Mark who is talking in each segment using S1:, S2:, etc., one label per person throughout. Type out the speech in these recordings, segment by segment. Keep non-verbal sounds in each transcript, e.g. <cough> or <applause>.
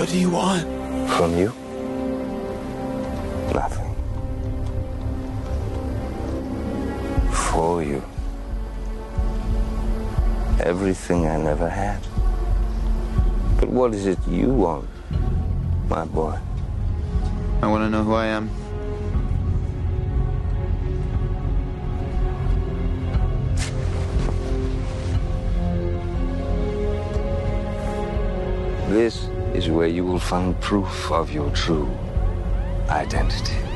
S1: What do you want?
S2: From you? Nothing. For you. Everything I never had. But what is it you want, my boy?
S3: I want to know who I am.
S2: This is where you will find proof of your true identity.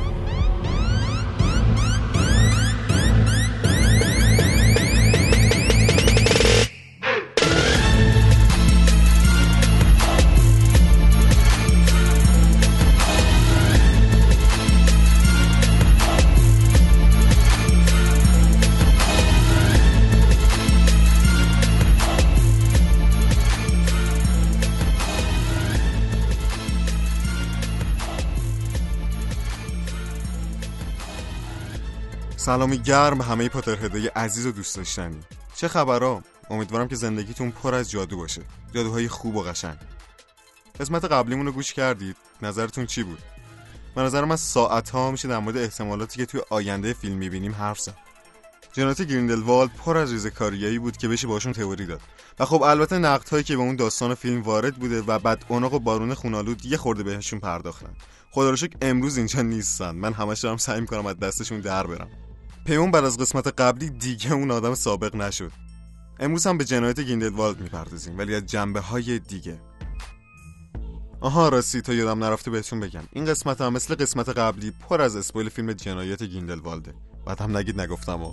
S4: سلامی گرم همه پاترهدای عزیز و دوست داشتنی. چه خبرها؟ امیدوارم که زندگیتون پر از جادو باشه. جادوهای خوب و قشنگ. قسمت قبلیمون رو گوش کردید. نظرتون چی بود؟ به نظر من ساعت ها میشه در مورد احتمالاتی که توی آینده فیلم می‌بینیم حرف زد. جنات گریندلوالد پر از ریزکاریایی بود که بشه باشون تئوری داد. و خب البته نقد هایی که به اون داستان فیلم وارد بوده و بعد اونق و بارون خونالود یه خورده بهشون پرداختن. خدا امروز اینجا نیستن. من همش دارم سعی می‌کنم از دستشون در برم. پیون بعد از قسمت قبلی دیگه اون آدم سابق نشد. امروز هم به جنایت گریندلوالد می‌پردازیم ولی از جنبه های دیگه. آها راستی تا یادم نرفته بهتون بگم. این قسمت هم مثل قسمت قبلی پر از spoil فیلم جنایت گریندلوالده بعد هم نگید نگفتم و.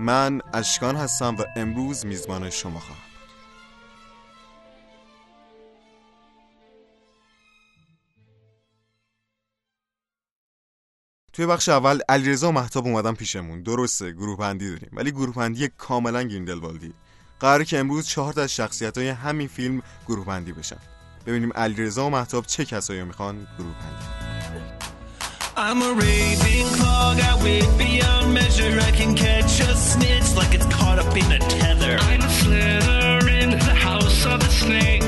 S4: من اشکان هستم و امروز میزبان شما خواهم. توی بخش اول علیرضا و مهتاب اومدن پیشمون درسته گروه بندی داریم ولی گروه بندی کاملا گریندلوالدی قراره که امروز چهار از شخصیت های همین فیلم گروه بندی بشن ببینیم علیرضا و مهتاب چه کسایی می‌خوان گروه بندی
S5: I'm a raving clog, I wait beyond measure. I can catch a snitch like it's caught up in a tether.
S6: I'm a slither in the house of a snake.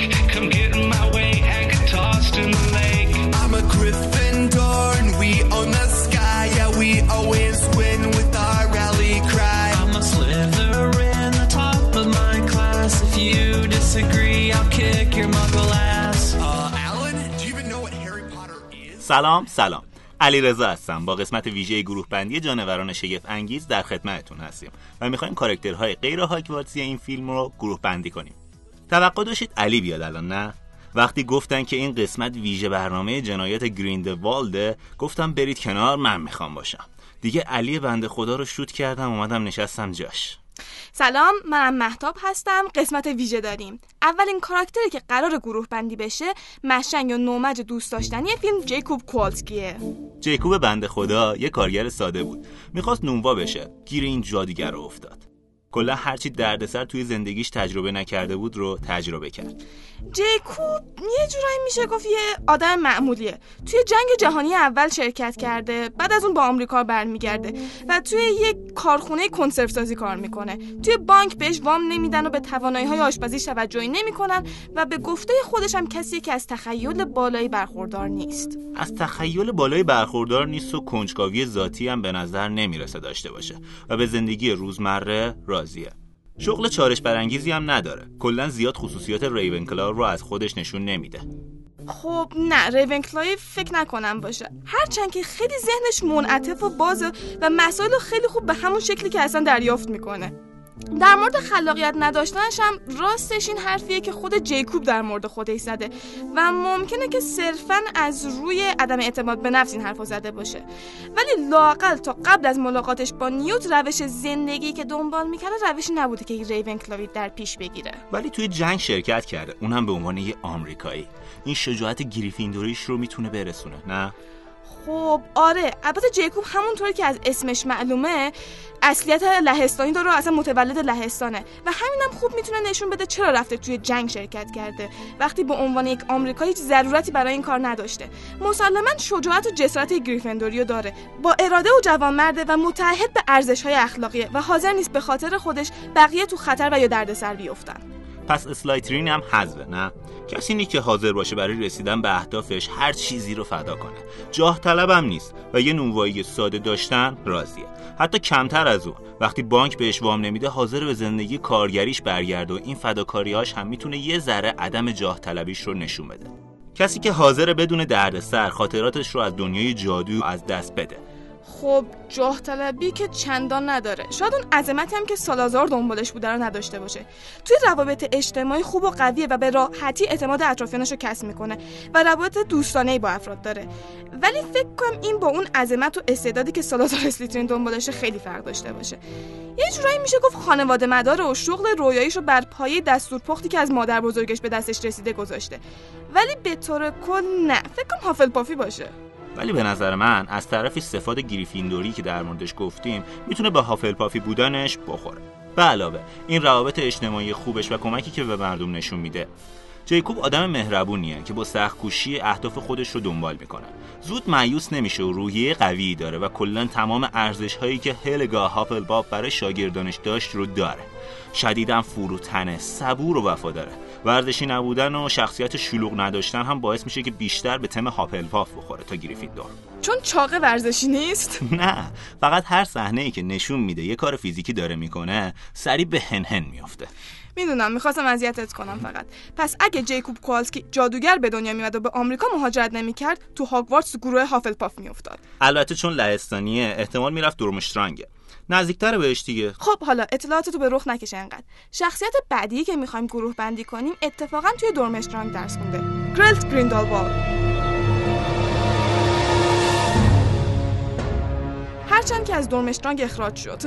S5: Disagree, I'll kick your muggle ass. Uh, Alan, do you even know what Harry Potter is?
S7: سلام سلام. علی رضا هستم. با قسمت ویژه گروه بندی جانوران شگفت انگیز در خدمتتون هستیم و می‌خوایم کاراکترهای غیر هاگوارتسی این فیلم رو گروه بندی کنیم. توقع داشتید علی بیاد الان نه؟ وقتی گفتن که این قسمت ویژه برنامه جنایت گریندوالده گفتم برید کنار من می‌خوام باشم. دیگه علی بنده خدا رو شوت کردم اومدم نشستم جاش.
S8: سلام منم محتاب هستم قسمت ویژه داریم. اولین کاراکتری که قرار گروه بندی بشه مشنگ یا نومج دوست داشتنی فیلم جیکوب کوالسکیه
S7: جیکوب بنده خدا یه کارگر ساده بود. می‌خواست نونوا بشه. گیر این جادوگر رو افتاد. کلا هرچی دردسر توی زندگیش تجربه نکرده بود رو تجربه کرد.
S8: جیکوب یه جورایی میشه گفت یه آدم معمولیه. توی جنگ جهانی اول شرکت کرده بعد از اون با آمریکا برمیگرده و توی یه کارخونه کنسرو سازی کار می‌کنه. توی بانک بهش وام نمیدن و به توانایی های آشپزیش توجهی نمی‌کنن و به گفته خودش هم کسی که از تخیل بالایی برخوردار نیست.
S7: از تخیل بالای برخوردار نیست و کنجکاوی ذاتی هم به نظر نمی‌رسه داشته باشه و به زندگی روزمره راضیه. شغل چارش برانگیزی هم نداره. کلا زیاد خصوصیات ریونکلا رو از خودش نشون نمیده.
S8: خب نه ریونکلای فکر نکنم باشه. هرچند که خیلی ذهنش منعطف و بازه و مسائل رو خیلی خوب به همون شکلی که اصلا دریافت می‌کنه. در مورد خلاقیت نداشتنش هم راستش این حرفیه که خود جیکوب در مورد خودش زده و ممکنه که صرفا از روی عدم اعتماد به نفس این حرفو زده باشه. ولی لاقل تا قبل از ملاقاتش با نیوت روش زندگی که دنبال می‌کرده روشی نبوده که ریونکلاوی در پیش بگیره.
S7: ولی توی جنگ شرکت کرده. اونم به عنوان یه آمریکایی. این شجاعت گریفیندوریش رو می‌تونه برسونه نه؟
S8: خب آره. البته جیکوب همونطوری که از اسمش معلومه اصلیت لهستانی داره اصلا متولد لهستانه. و همینم خوب می‌تونه نشون بده چرا رفته توی جنگ شرکت کرده. وقتی به عنوان یک آمریکایی هیچ ضرورتی برای این کار نداشته. مسلما شجاعت و جسارت گریفندوریو داره. با اراده و جوانمرده و متحد به ارزش های اخلاقیه و حاضر نیست به خاطر خودش بقیه تو خطر و یا دردسر بیفتن.
S7: پس اسلایترین هم حذفه نه؟ کسی نیست که حاضر باشه برای رسیدن به اهدافش هر چیزی رو فدا کنه. جاه طلبم نیست و یه نونوایی ساده داشتن راضیه. حتی کمتر از اون. وقتی بانک بهش وام نمیده حاضر به زندگی کارگریش برگرده و این فداکاریهاش هم می‌تونه یه ذره عدم جاه طلبیش رو نشون بده. کسی که حاضر بدون دردسر خاطراتش رو از دنیای جادو از دست بده.
S8: خب جاه طلبی که چندان نداره. شاید اون عظمتی هم که سالازار دنبالش بوده رو نداشته باشه. توی روابط اجتماعی خوب و قویه و به راحتی اعتماد اطرافیانش رو کسب می‌کنه و روابط دوستانه با افراد داره. ولی فکر کنم این با اون عظمت و استعدادی که سالازار اسلیترین دنبالشه خیلی فرق داشته باشه. یه جورایی میشه گفت خانواده مداره و شغل رویاییش رو بر پایه دستور پختی که از مادر بزرگش به دستش رسیده گذاشته. ولی به طور کل نه. فکر کنم هافل پافی باشه.
S7: ولی به نظر من از طرفی صفات گریفیندوری که در موردش گفتیم می‌تونه به هافلپافی بودنش بخوره. به علاوه این روابط اجتماعی خوبش و کمکی که به مردم نشون میده. جیکوب آدم مهربونیه که با سختکوشی اهداف خودش رو دنبال می‌کنه. زود مایوس نمیشه و روحیه قوی داره و کلا تمام ارزش هایی که هلگا هافلباب برای شاگردانش داشت رو داره. شدیدا فروتنه صبور و وفاداره ورزشی نبودن و شخصیت شلوغ نداشتن هم باعث میشه که بیشتر به تم هاپلپاف بخوره تا گریفیندور
S8: چون چاق ورزشی نیست؟ <laughs>
S7: نه فقط هر صحنه ای که نشون میده یه کار فیزیکی داره می‌کنه سریع به هنهن میافته.
S8: می‌دونم می‌خواستم اذیتت کنم فقط. پس اگه جیکوب کوالسکی جادوگر به دنیا میاد و به آمریکا مهاجرت نمی‌کرد تو هاگوارتس گروه هافلپاف میافتاد.
S7: البته چون لهستانیه احتمال می‌رفت دورمشترانگه نزدیکتر بهش دیگه.
S8: خب حالا اطلاعات تو به رخ نکشه انقدر. شخصیت بعدی که می‌خوایم گروه بندی کنیم اتفاقا توی دورمشترانگ درس خونده. گرلت گریندالوالد هرچند که از دورمشترانگ اخراج شد.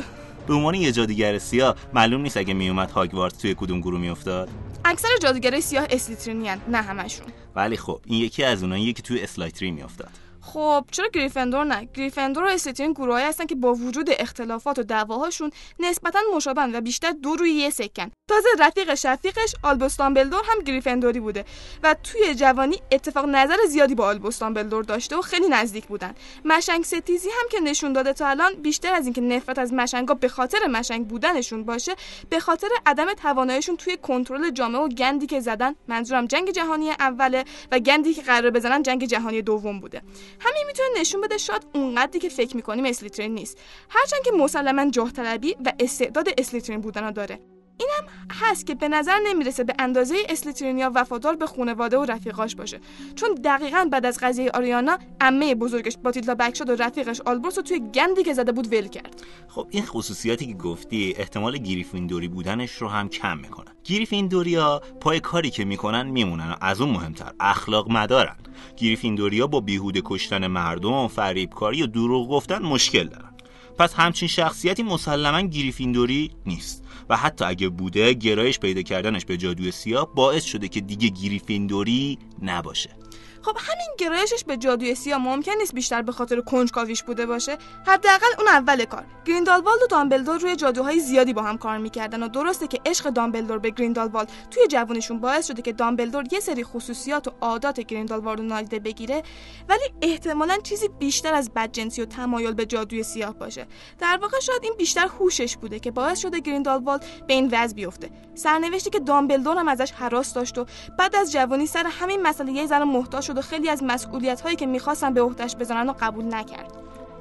S7: به عنوان یه جادوگر سیاه معلوم نیست اگه میومد هاگوارتس توی کدوم گروه میافتاد.
S8: اکثر جادوگرای سیاه اسلیترینیان نه همشون.
S7: ولی خب این یکی از اوناییه که توی اسلیترین میافتاد.
S8: خب چرا گریفندور نه؟ گریفندور و اسلیترین گروهایی هستن که با وجود اختلافات و دعواهاشون نسبتا مشابهن و بیشتر دو روی یه سکن. تازه رفیق شفیقش آلبوس دامبلدور هم گریفندوری بوده و توی جوانی اتفاق نظر زیادی با آلبوس دامبلدور داشته و خیلی نزدیک بودن. مشنگ ستیزی هم که نشون داده تا الان بیشتر از اینکه نفرت از مشنگا به خاطر مشنگ بودنشون باشه به خاطر عدم تواناییشون توی کنترل جامعه و گندی که زدن منظورم جنگ جهانی اوله و گندی که قرار بزنن جنگ جهانی دوم بوده. همین می‌تونه نشون بده شاید اونقدری که فکر می‌کنیم اسلیترین نیست. هرچند که مسلما جاه طلبی و استعداد اسلیترین بودن داره. اینم هست که به نظر نمی‌رسه به اندازه اسلیترینیا وفادار به خانواده و رفیقاش باشه. چون دقیقا بعد از قضیه آریانا عمه بزرگش باتیلدا بکشاد و رفیقش آلبروس رو توی گندی که زده بود ول کرد.
S7: خب این خصوصیاتی که گفتی احتمال گریفیندوری بودنش رو هم کم می‌کنن. گریفیندوریا پای کاری که می‌کنن میمونن و از اون مهمتر اخلاق مدارن. گریفیندوریا با بیهوده کشتن مردم فریبکاری و دروغ گفتن مشکل دارن. پس همچین شخصیتی مسلما گریفیندوری نیست. و حتی اگه بوده گرایش پیدا کردنش به جادوی سیاه باعث شده که دیگه گریفیندوری نباشه.
S8: خب همین گرایشش به جادوی سیاه ممکن نیست بیشتر به خاطر کنجکاویش بوده باشه. حداقل اون اول کار. گریندالوالد و دامبلدور روی جادوهای زیادی با هم کار می‌کردن و درسته که عشق دامبلدور به گریندالوالد توی جوانشون باعث شده که دامبلدور یه سری خصوصیات و عادات گریندالوالد رو نادیده بگیره ولی احتمالا چیزی بیشتر از بدجنسی و تمایل به جادوی سیاه باشه. در واقع شاید این بیشتر هوشش بوده که باعث شده گریندالوالد به این وضع بیفته. سرنوشتی که دامبلدور هم ازش حراس داشت و بعد از جوانی سر همین مسئله یه ذره شد و خیلی از مسئولیت هایی که می‌خواستن به عهدهش بزنن و قبول نکرد.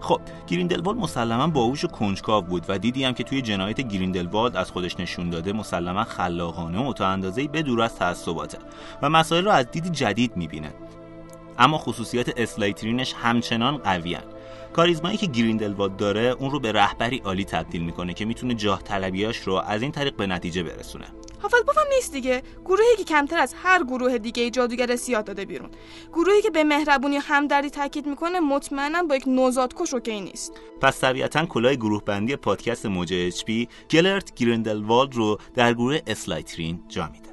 S7: خب گریندلوالد مسلما باهوش و کنجکاو بود و دیدی که توی جنایت گریندلوالد از خودش نشون داده مسلما خلاقانه و تا اندازه‌ای دور از تعصباته و مسائل رو از دید جدید می‌بینه. اما خصوصیات اسلایترینش همچنان قویان کاریزمایی که گریندلوالد داره اون رو به رهبری عالی تبدیل می‌کنه که می‌تونه جاه طلبیاش رو از این طریق به نتیجه برسونه.
S8: هافلپاف هم نیست دیگه. گروهی که کمتر از هر گروه دیگه جادوگر سیاه داده بیرون. گروهی که به مهربونی و همدردی تاکید می‌کنه مطمئنا با یک نوزاد کش OK نیست.
S7: پس طبیعتا کلاه گروه بندی پادکست موج اچ پی گلرت گریندلوالد رو در گروه اسلایترین جا میده.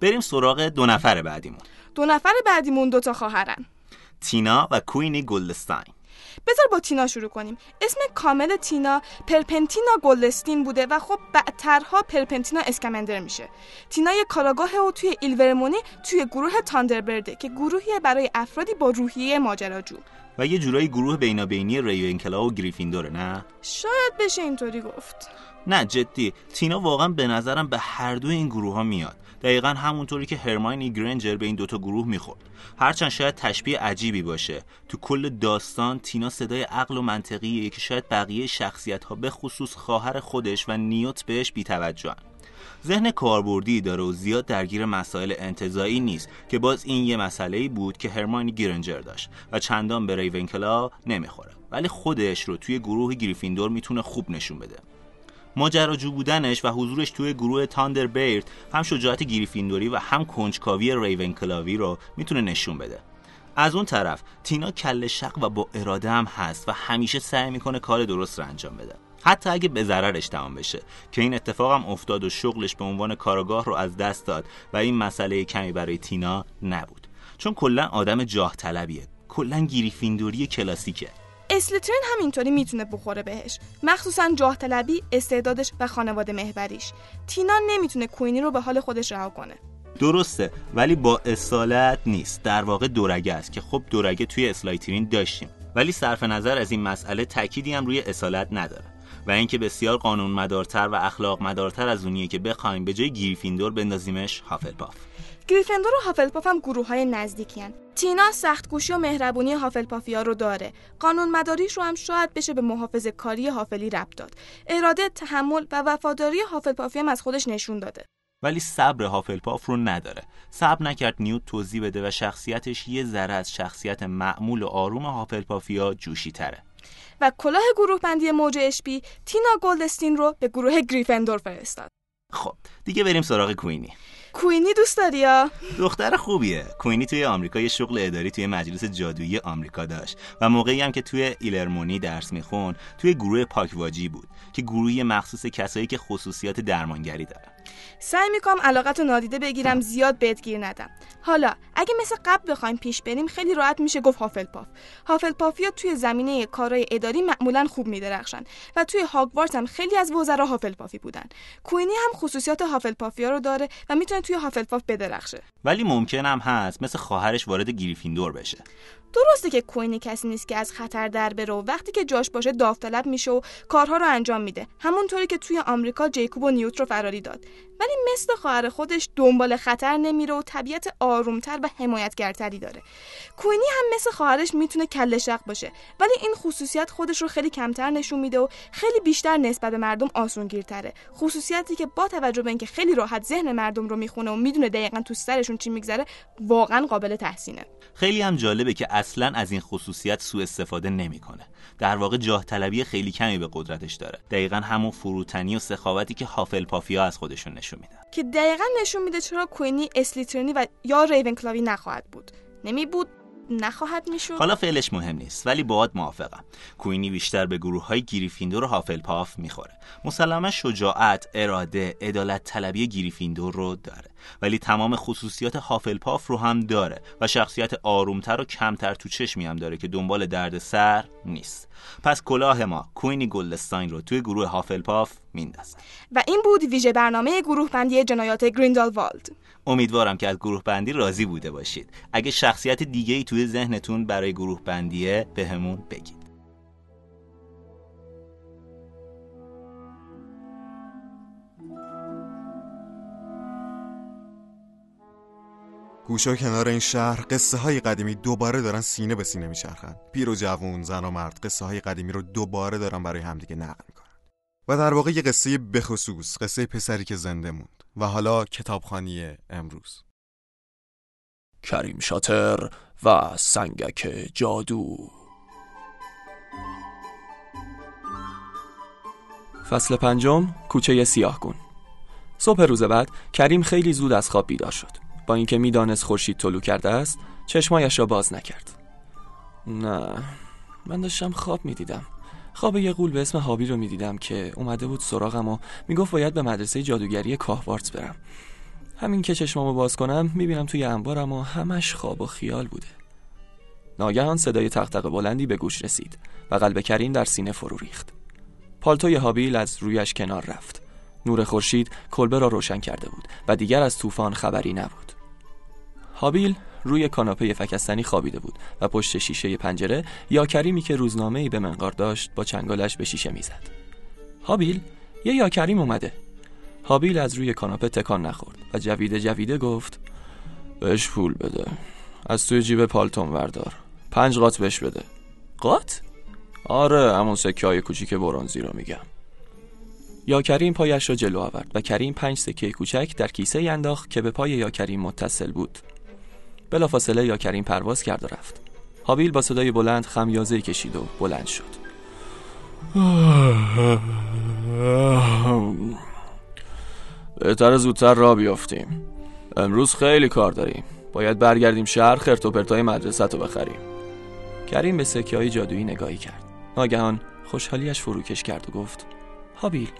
S7: بریم سراغ دو نفر بعدیمون.
S8: دو نفر بعدیمون دوتا خواهرن.
S7: تینا و کوینی گلدستاین
S8: بذار با تینا شروع کنیم. اسم کامل تینا پرپنتینا گلدستین بوده و خب بعدترها پرپنتینا اسکمندر میشه. تینا یه کاراگاه و توی ایلورمونی توی گروه تاندربرده که گروهی برای افرادی با روحیه ماجراجو.
S7: و یه جورایی گروه بینابینی ریونکلا و گریفیندوره نه؟
S8: شاید بشه اینطوری گفت.
S7: نه جدی. تینا واقعا به نظرم به هر دو این گروه ها میاد. دقیقا همونطوری که هرماینی گرنجر به این دوتا گروه می‌خورد. هرچند شاید تشبیه عجیبی باشه. تو کل داستان تینا صدای عقل و منطقیه که شاید بقیه شخصیت ها به خصوص خواهر خودش و نیوت بهش بیتوجهن ذهن کاربردی داره و زیاد درگیر مسائل انتظایی نیست که باز این یه مسئله بود که هرماینی گرنجر داشت و چندان به ریونکلا نمی‌خوره. ولی خودش رو توی گروه گریفیندور می‌تونه خوب نشون بده. ماجراجو بودنش و حضورش توی گروه تاندر بیرد. هم شجاعت گریفیندوری و هم کنجکاوی ریونکلاوی رو می‌تونه نشون بده. از اون طرف تینا کل شق و با اراده هم هست و همیشه سعی می‌کنه کار درست رو انجام بده. حتی اگه به ضررش تمام بشه. که این اتفاق هم افتاد و شغلش به عنوان کارگاه رو از دست داد و این مسئله کمی برای تینا نبود. چون کلا آدم جاه طلبیه کلا گریفیندوری کلاسیکه.
S8: اسلیترین هم اینطوری می‌تونه بخوره بهش. مخصوصا جاه طلبی استعدادش و خانواده محوریش. تینا نمی‌تونه کوینی رو به حال خودش رها کنه.
S7: درسته ولی با اصالت نیست. در واقع دورگه است که خب دورگه توی اسلایترین داشتیم. ولی صرف نظر از این مسئله تأکیدی هم روی اصالت نداره و اینکه بسیار قانون مدارتر و اخلاق مدارتر از اونیه که بخوایم به جای گریفیندور بندازیمش هافلپاف.
S8: گریفندور و هافلپاف هم گروه های نزدیکی هن. تینا سختگوشی و مهربونی هافلپافیا رو داره. قانون مداریش رو هم شاید بشه به محافظ کاری هافلی ربط داد. اراده تحمل و وفاداری هافلپافی هم از خودش نشون داده.
S7: ولی صبر هافلپاف رو نداره. صبر نکرد نیوت توضیح بده و شخصیتش یه ذره از شخصیت معمول و آروم هافلپافیا جوشی تره.
S8: و کلاه گروه بندی موج اشپی تینا گلدستین رو به گروه گریفندور فرستاد.
S7: خب دیگه بریم سراغ کوینی.
S8: کوینی دوست داری یا؟
S7: دختر خوبیه. کوینی توی آمریکا یه شغل اداری توی مجلس جادویی آمریکا داشت و موقعی هم که توی ایلرمونی درس میخون توی گروه پاکواجی بود که گروهی مخصوص کسایی که خصوصیات درمانگری دارن.
S8: سعی می‌کنم علاقت نادیده بگیرم زیاد بهت گیر ندم. حالا اگه مثل قبل بخوایم پیش بریم خیلی راحت میشه گفت هافلپاف. هافلپافیا توی زمینه کارهای اداری معمولا خوب میدرخشن و توی هاگوارتس هم خیلی از وزرا هافلپافی بودن. کوینی هم خصوصیات هافلپافیا رو داره و می‌تونه توی هافلپاف بدرخشه.
S7: ولی ممکن هم هست مثل خواهرش وارد گریفیندور بشه.
S8: درسته که کوینی کسی نیست که از خطر در بره و وقتی که جاش باشه داوطلب میشه و کارها رو انجام میده. همونطوری که توی آمریکا جیکوب و نیوت فراری داد. ولی مثل خواهر خودش دنبال خطر نمیره و طبیعت آرومتر و حمایتگرتری داره. کوینی هم مثل خواهرش می‌تونه کله شق باشه. ولی این خصوصیت خودش رو خیلی کمتر نشون میده و خیلی بیشتر نسبت به مردم آسونگیرتره. خصوصیتی که با توجه به اینکه خیلی راحت ذهن مردم رو می‌خونه و می‌دونه دقیقا تو سرشون چی میگذره واقعا قابل تحسینه.
S7: خیلی هم جالبه که اصلا از این خصوصیت سوء استفاده نمی‌کنه. در واقع جاه طلبی خیلی کمی به قدرتش داره. دقیقا همون فروتنی و سخاوتی که هافل پافیا از خودشون نشون میدن.
S8: که دقیقا نشون میده چرا کوینی اسلیترینی و یا ریونکلاوی نخواهد بود. نمی بود نخواهد می‌شد.
S7: حالا فعلش مهم نیست ولی باهات موافقم. کوینی بیشتر به گروه های گریفیندور و هافلپاف می‌خوره. مسلما شجاعت اراده عدالت طلبی گریفیندور رو داره. ولی تمام خصوصیات هافلپاف رو هم داره و شخصیت آرومتر و کمتر تو چشمی هم داره که دنبال درد سر نیست. پس کلاه ما کوینی گلدستاین رو توی گروه هافلپاف میندازه
S8: و این بود ویژه برنامه گروه بندی جنایات گریندالوالد.
S7: امیدوارم که از گروه بندی راضی بوده باشید. اگه شخصیت دیگه ای توی ذهنتون برای گروه بندیه بهمون بگید.
S4: گوشا کنار این شهر قصه های قدیمی دوباره دارن سینه به سینه میچرخن. پیر و جوون زن و مرد قصه های قدیمی رو دوباره دارن برای همدیگه نقل و در واقع یه قصه بخصوص قصه پسری که زنده موند و حالا کتابخانی امروز.
S1: کریم شاتر و سنگک جادو. فصل پنجم کوچه سیاهگون. صبح روز بعد کریم خیلی زود از خواب بیدار شد. با اینکه می‌دانست خورشید طلوع کرده است چشمایش را باز نکرد. نه من داشتم خواب می‌دیدم. خواب یه قول به اسم هابی رو می‌دیدم که اومده بود سراغم و می‌گفت باید به مدرسه جادوگری کاهوارتس برم. همین که چشمامو باز کنم می‌بینم توی انبارم و همش خواب و خیال بوده. ناگهان صدای تقتق بلندی به گوش رسید و قلب کریم در سینه فرو ریخت. پالتوی هابیل از رویش کنار رفت. نور خورشید کلبه را روشن کرده بود و دیگر از طوفان خبری نبود. هابیل روی کاناپه فکستنی خوابیده بود و پشت شیشه پنجره یا کریمی که روزنامه ای به منقار داشت با چنگالش به شیشه می‌زد. هابیل یه یا کریم اومده. هابیل از روی کاناپه تکان نخورد و جویده جویده گفت بهش پول بده. از توی جیب پالتون وردار پنج قات بهش بده. قات؟ آره همون سکه های کوچیک برونزی رو میگم. یا کریم پایش را جلو آورد و کریم پنج سکه کوچک در کیسه انداخت که به پای یا کریم متصل بود. بلافاصله یا کریم پرواز کرد و رفت. هابیل با صدای بلند خمیازه کشید و بلند شد. بهتر زودتر را بیافتیم. امروز خیلی کار داریم. باید برگردیم شهر خرت و پرتای مدرسه رو بخریم. کریم به سکه های جادویی نگاهی کرد. ناگهان خوشحالیش فروکش کرد و گفت هابیل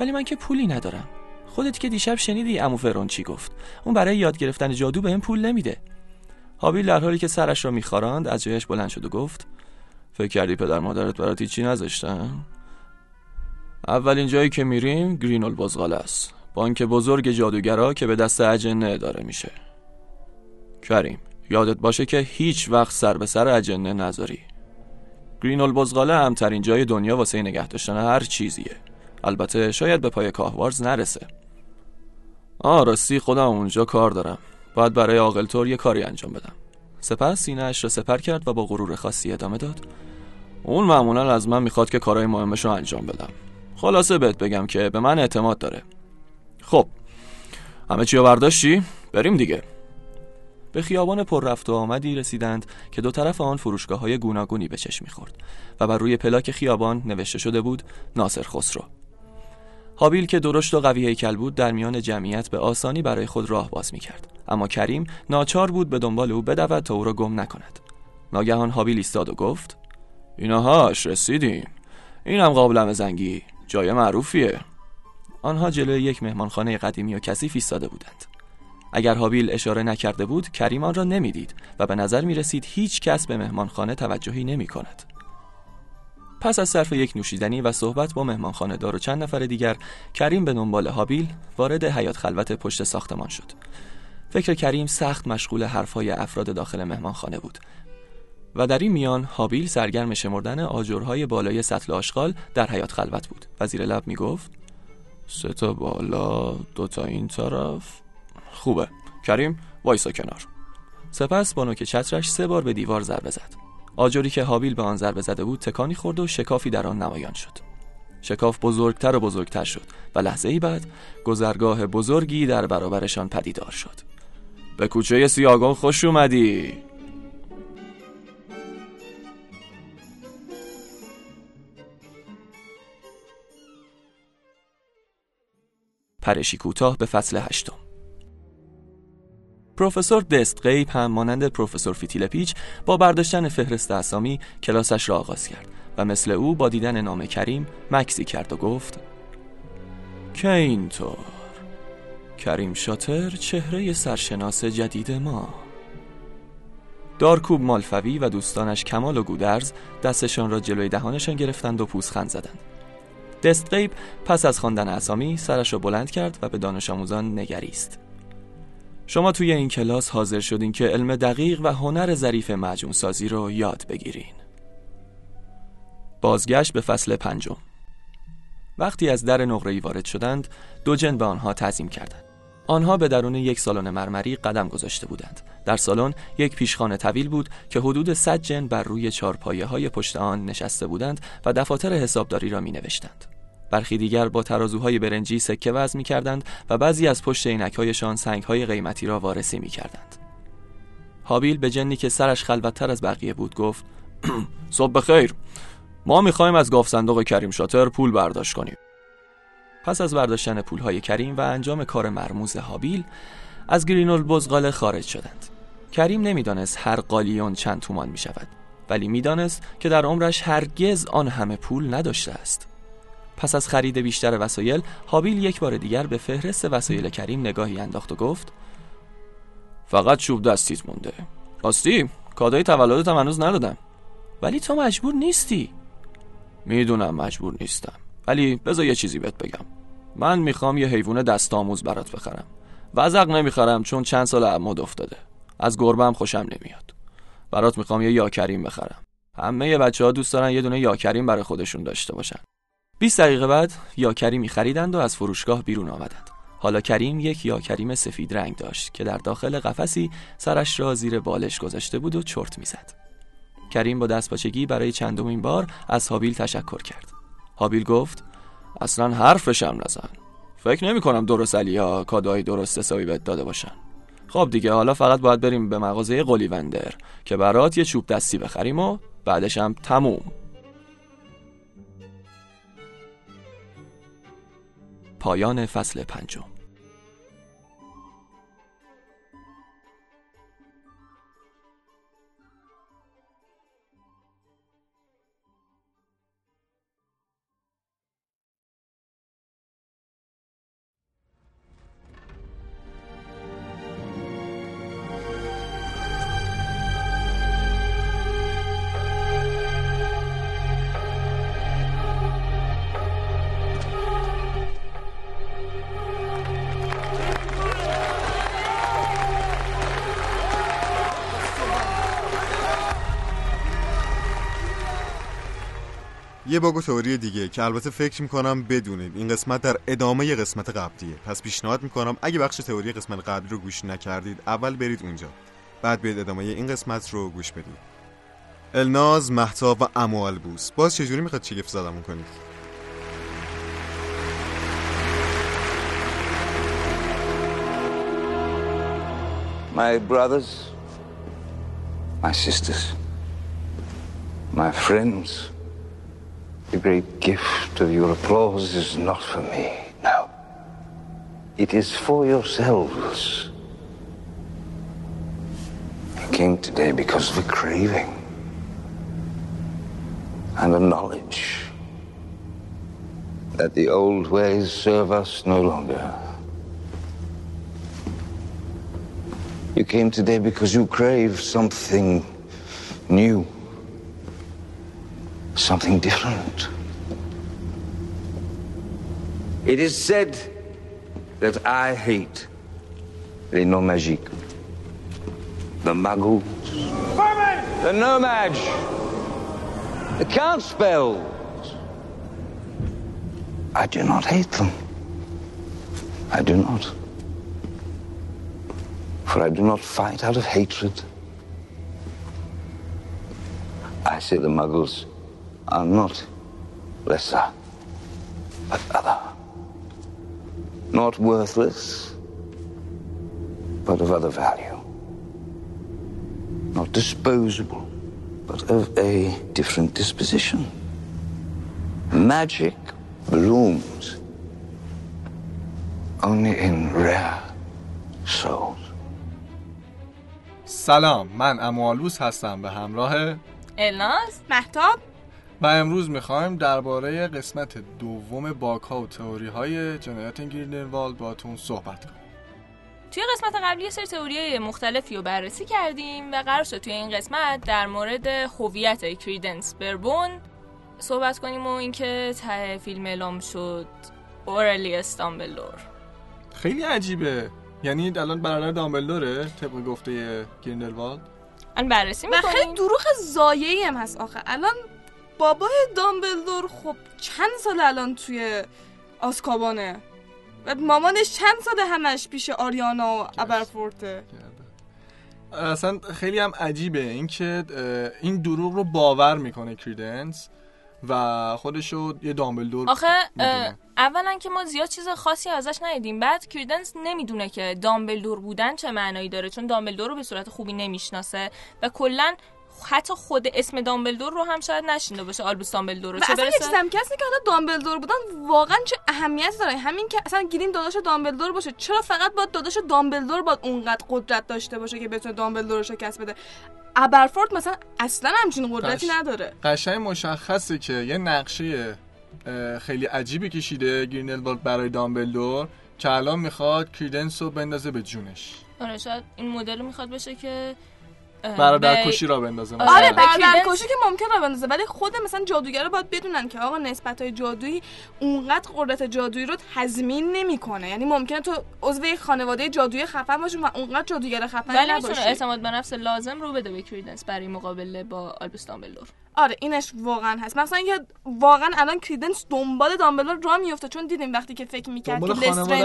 S1: ولی من که پولی ندارم. خودت که دیشب شنیدی امو فرون چی گفت. اون برای یاد گرفتن جادو به پول نمیده. هابیل در حالی که سرش را میخاراند از جایش بلند شد و گفت فکر کردی پدر مادرت برات چی نذاشتن؟ اولین جایی که میریم گرینول بزغال است. بانک بزرگ جادوگرا که به دست اجنه اداره میشه. کریم یادت باشه که هیچ وقت سر به سر اجنه نذاری. گرینول بزغاله همترین جای دنیا واسه نگه داشتن هر چیزیه. البته شاید به پای کاهوارز نرسه. آه راستی خودم اونجا کار دارم. باید برای عاقلتور یه کاری انجام بدم. سپس سینه اش را سپر کرد و با غرور خاصی ادامه داد. اون معمولا از من می‌خواد که کارهای مهمش رو انجام بدم. خلاصه بهت بگم که به من اعتماد داره. خب همه چی رو برداشتی؟ بریم دیگه. به خیابان پر رفت و آمدی رسیدند که دو طرف آن فروشگاه های گوناگونی به چشم می‌خورد و بر روی پلاک خیابان نوشته شده بود ناصر خسرو. هابیل که درشت و قوی هیکل بود در میان جمعیت به آسانی برای خود راه باز می‌کرد. اما کریم ناچار بود به دنبال او بدود تا او را گم نکند. ناگهان هابیل ایستاد و گفت اینهاش رسیدیم اینم قابلمه زنگی. جای معروفیه. آنها جلوی یک مهمانخانه قدیمی و کثیف ایستاده بودند. اگر هابیل اشاره نکرده بود کریم آن را نمی‌دید و به نظر می رسید هیچ کس به مهمانخانه توجهی نمی کند. پس از صرف یک نوشیدنی و صحبت با مهمانخانه دار و چند نفر دیگر کریم به دنبال هابیل وارد حیات خلوت پشت ساختمان شد. فکر کریم سخت مشغول حرفهای افراد داخل مهمانخانه بود و در این میان هابیل سرگرم شمردن آجرهای بالای سطل آشغال در حیات خلوت بود. و زیر لب می گفت سه تا بالا دو تا این طرف. خوبه. کریم وایسا کنار. سپس با نوک چترش سه بار به دیوار ضربه زد. آجری که هابیل به آن ضربه زده بود تکانی خورد و شکافی در آن نمایان شد. شکاف بزرگتر و بزرگتر شد و لحظه ای بعد گذرگاه بزرگی در برابرشان پدیدار شد. به کوچه سیاگون خوش اومدی. پرشی کوتاه به فصل هشتم. پروفسور دست قیب هم مانند پروفسور فیتیل پیچ با برداشتن فهرست اسامی کلاسش را آغاز کرد و مثل او با دیدن نام کریم مکسی کرد و گفت که اینطور؟ کریم شاتر چهره سرشناس جدید ما. دارکوب مالفوی و دوستانش کمال و گودرز دستشان را جلوی دهانشان گرفتند و پوزخند زدند. دستقیب پس از خواندن اسامی سرش را بلند کرد و به دانش آموزان نگریست. شما توی این کلاس حاضر شدین که علم دقیق و هنر ظریف معجون سازی رو یاد بگیرین. بازگشت به فصل پنجم. وقتی از در نقره‌ای وارد شدند دو جن به آنها تعظیم کردند. آنها به درون یک سالن مرمری قدم گذاشته بودند. در سالن یک پیشخانه طویل بود که حدود 100 جن بر روی چارپایه های پشت آن نشسته بودند و دفاتر حسابداری را می نوشتند برخی دیگر با ترازوهای برنجی سکه وزن می کردند و بعضی از پشت عینکهایشان سنگهای قیمتی را وارسی می کردند. هابیل به جنی که سرش خلوتتر از بقیه بود گفت <clears throat> صبح بخیر. ما می‌خوایم از گاف صندوق کریم شاتر پول برداشت کنیم. پس از برداشتن پولهای کریم و انجام کار مرموز هابیل از گرینول بزغاله خارج شدند. کریم نمی‌دانست هر قالیون چند تومان می شود ولی می‌دانست که در عمرش هرگز آن همه پول نداشته است. پس از خرید بیشتر وسایل هابیل یک بار دیگر به فهرست وسایل کریم نگاهی انداخت و گفت فقط چوب دستیت مونده. راستی کادوی تولدت هنوز ندادم. ولی تو مجبور نیستی. می‌دونم مجبور نیستم ولی بذار یه چیزی بهت بگم. من می‌خوام یه حیوان دست آموز برات بخرم. وزق نمی‌خرم چون چند سال عمود افتاده. از گربم خوشم نمیاد. برات می‌خوام یه یاکریم بخرم. همه بچه ها دوست دارن یه دونه یاکریم برای خودشون داشته باشن. 20 دقیقه بعد یاکریمی خریدند و از فروشگاه بیرون آمدند. حالا کریم یک یاکریم سفید رنگ داشت که در داخل قفسی سرش را زیر بالش گذاشته بود و چرت می‌زد. کریم با دستپاچگی برای چندمین بار از هابیل تشکر کرد. هابیل گفت اصلا حرفشم نزن. فکر نمی کنم درست علی ها کادوهای درست حسابی بهت داده باشن. خب دیگه حالا فقط باید بریم به مغازه قلیوندر که برات یه چوب دستی بخریم و بعدش هم تموم. پایان فصل پنجم.
S4: یه باگ تئوری دیگه که البته فکر می‌کنم بدونید. این قسمت در ادامه قسمت قبلیه. پس پیشنهاد می‌کنم اگه بخش تئوری قسمت قبلی رو گوش نکردید اول برید اونجا. بعد برید ادامه این قسمت رو گوش بدید. الناز محتاب و اموالبوس. باز چجوری می‌خواد شگفت زدمون کنید؟
S2: My brothers, my sisters, my friends, the great gift of your applause is not for me. No. It is for yourselves. I came today because of a craving and a knowledge that the old ways serve us no longer. You came today because you crave something new, something different. It is said that I hate les noms magiques, the magouts, the nomads, the count spells. I do not hate them. I do not. For I do not fight out of hatred. I say the muggles are not lesser, but other. Not worthless, but of other value. Not disposable, but of a different disposition. Magic blooms only in rare souls.
S9: سلام من اموالوس هستم به همراه
S8: الناز محتاب
S9: و امروز می‌خوایم درباره قسمت دوم باکها و تئوری های جنایات گریندلوالد باتون صحبت کنیم.
S10: توی قسمت قبلی یه سری تئوری مختلفی رو بررسی کردیم و قرار شد توی این قسمت در مورد هویت کریدنس بربون صحبت کنیم و اینکه ته فیلم اعلام شد اورلیوس دامبلدور
S9: خیلی عجیبه. یعنی الان برادر دامبلدوره طبق گفته گریندلوالد
S10: الان بررسی
S8: و
S10: می‌کنیم.
S8: خیلی دروغ زایه‌ای هم هست آخه. الان بابای دامبلدور خب چند سال الان توی آسکابانه و مامانش چند سال همش پیش آریانا و ابرفورته
S9: اصلا خیلی هم عجیبه اینکه این دروغ رو باور می‌کنه کریدنس و خودشو یه دامبلدور
S10: آخه. اولا که ما زیاد چیز خاصی ازش ندیدیم. بعد کریدنس نمی‌دونه که دامبلدور بودن چه معنایی داره چون دامبلدور رو به صورت خوبی نمی‌شناسه و کلا حتی خود اسم دامبلدور رو هم شاید نشینده باشه آلبوس دامبلدور رو. چه
S8: اصلا
S10: برسه؟
S8: چیز هم که حالا دامبلدور بودن واقعا چه اهمیت داره؟ همین که اصلا گیریم داداش دامبلدور باشه چرا فقط باید داداش دامبلدور باید اونقدر قدرت داشته باشه که بتونه دامبلدور رو شکست بده؟ ابرفورد مثلا اصلا همچین قدرتی
S9: قش-
S8: نداره.
S9: قشنگ مشخصه که یه نقشه خیلی عجیبی کشیده گریندلوالد برای دامبلدور که الان می‌خواد کریدنس رو بندازه به جونش.
S10: آره شاید این مدل رو می‌خواد بشه که اه،
S9: برادر
S10: به-
S9: کشی را بندازه
S10: آره،
S9: مثلا.
S8: آره
S10: به
S8: برادر
S10: کریدنس-
S8: کشی که ممکن را بندازه ولی خود مثلا جادوگرا باید بدونن که آقا نسبت های جادویی اونقدر قدرت جادویی رو تضمین نمی‌کنه. یعنی ممکنه تو عضو یک خانواده جادویی خفن باشی و اونقدر جادوگر خفن
S10: ولی
S8: نباشی.
S10: اعتماد به نفس لازم رو بده به کریدنس برای مقابله با آلبوس دامبلدور
S8: آره اینش واقعا هست. مثلا اینکه واقعا الان کریدنس دنبال دامبلدور راه میفته چون دیدیم وقتی که فکر می‌کرد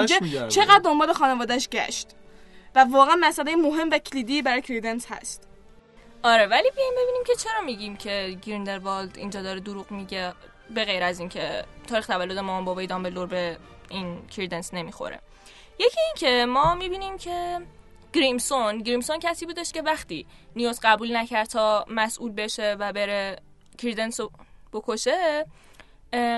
S8: که
S9: می‌گرده.
S8: چقدر دنبال خانوادهش گشت. و واقعا مسئله مهم و کلیدی برای کریدنس هست.
S10: آره ولی بیایم ببینیم که چرا میگیم که گریندلوالد اینجا داره دروغ میگه به غیر از اینکه تاریخ تولد مامان بابای دامبلدور به این کریدنس نمی‌خوره. یکی این که ما می‌بینیم که گریمسون گریمسون کسی بودش که وقتی نیوز قبول نکرد تا مسئول بشه و بره کریدنس رو بکشه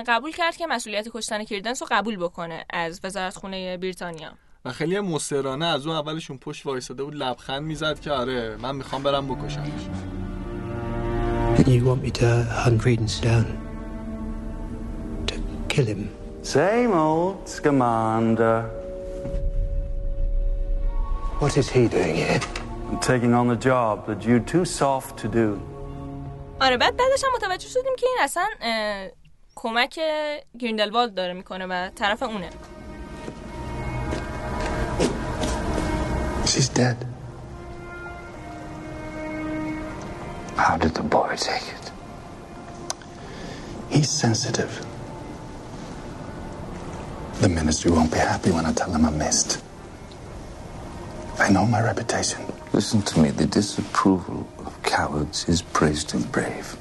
S10: قبول کرد که مسئولیت کشتن کریدنس رو قبول بکنه از وزارت خونه بریتانیا.
S9: و خیلی مصرانه از اون اولشون پشت وایساده بود لبخند می‌زد که آره من می‌خوام برم بکشمش
S11: You want me to hunt Credence down? To kill him?
S12: Same old Scamander.
S11: What is he doing here?
S12: Taking on the job that you're too soft to do.
S10: آره بعد بعدش هم متوجه شدیم که این اصلا کمک گریندلوالد داره می‌کنه و طرف اونه
S11: She's dead.
S2: How did the boy take it?
S11: He's sensitive. The ministry won't be happy when I tell them I missed. I know my reputation.
S2: Listen to me. The disapproval of cowards is praise to the brave.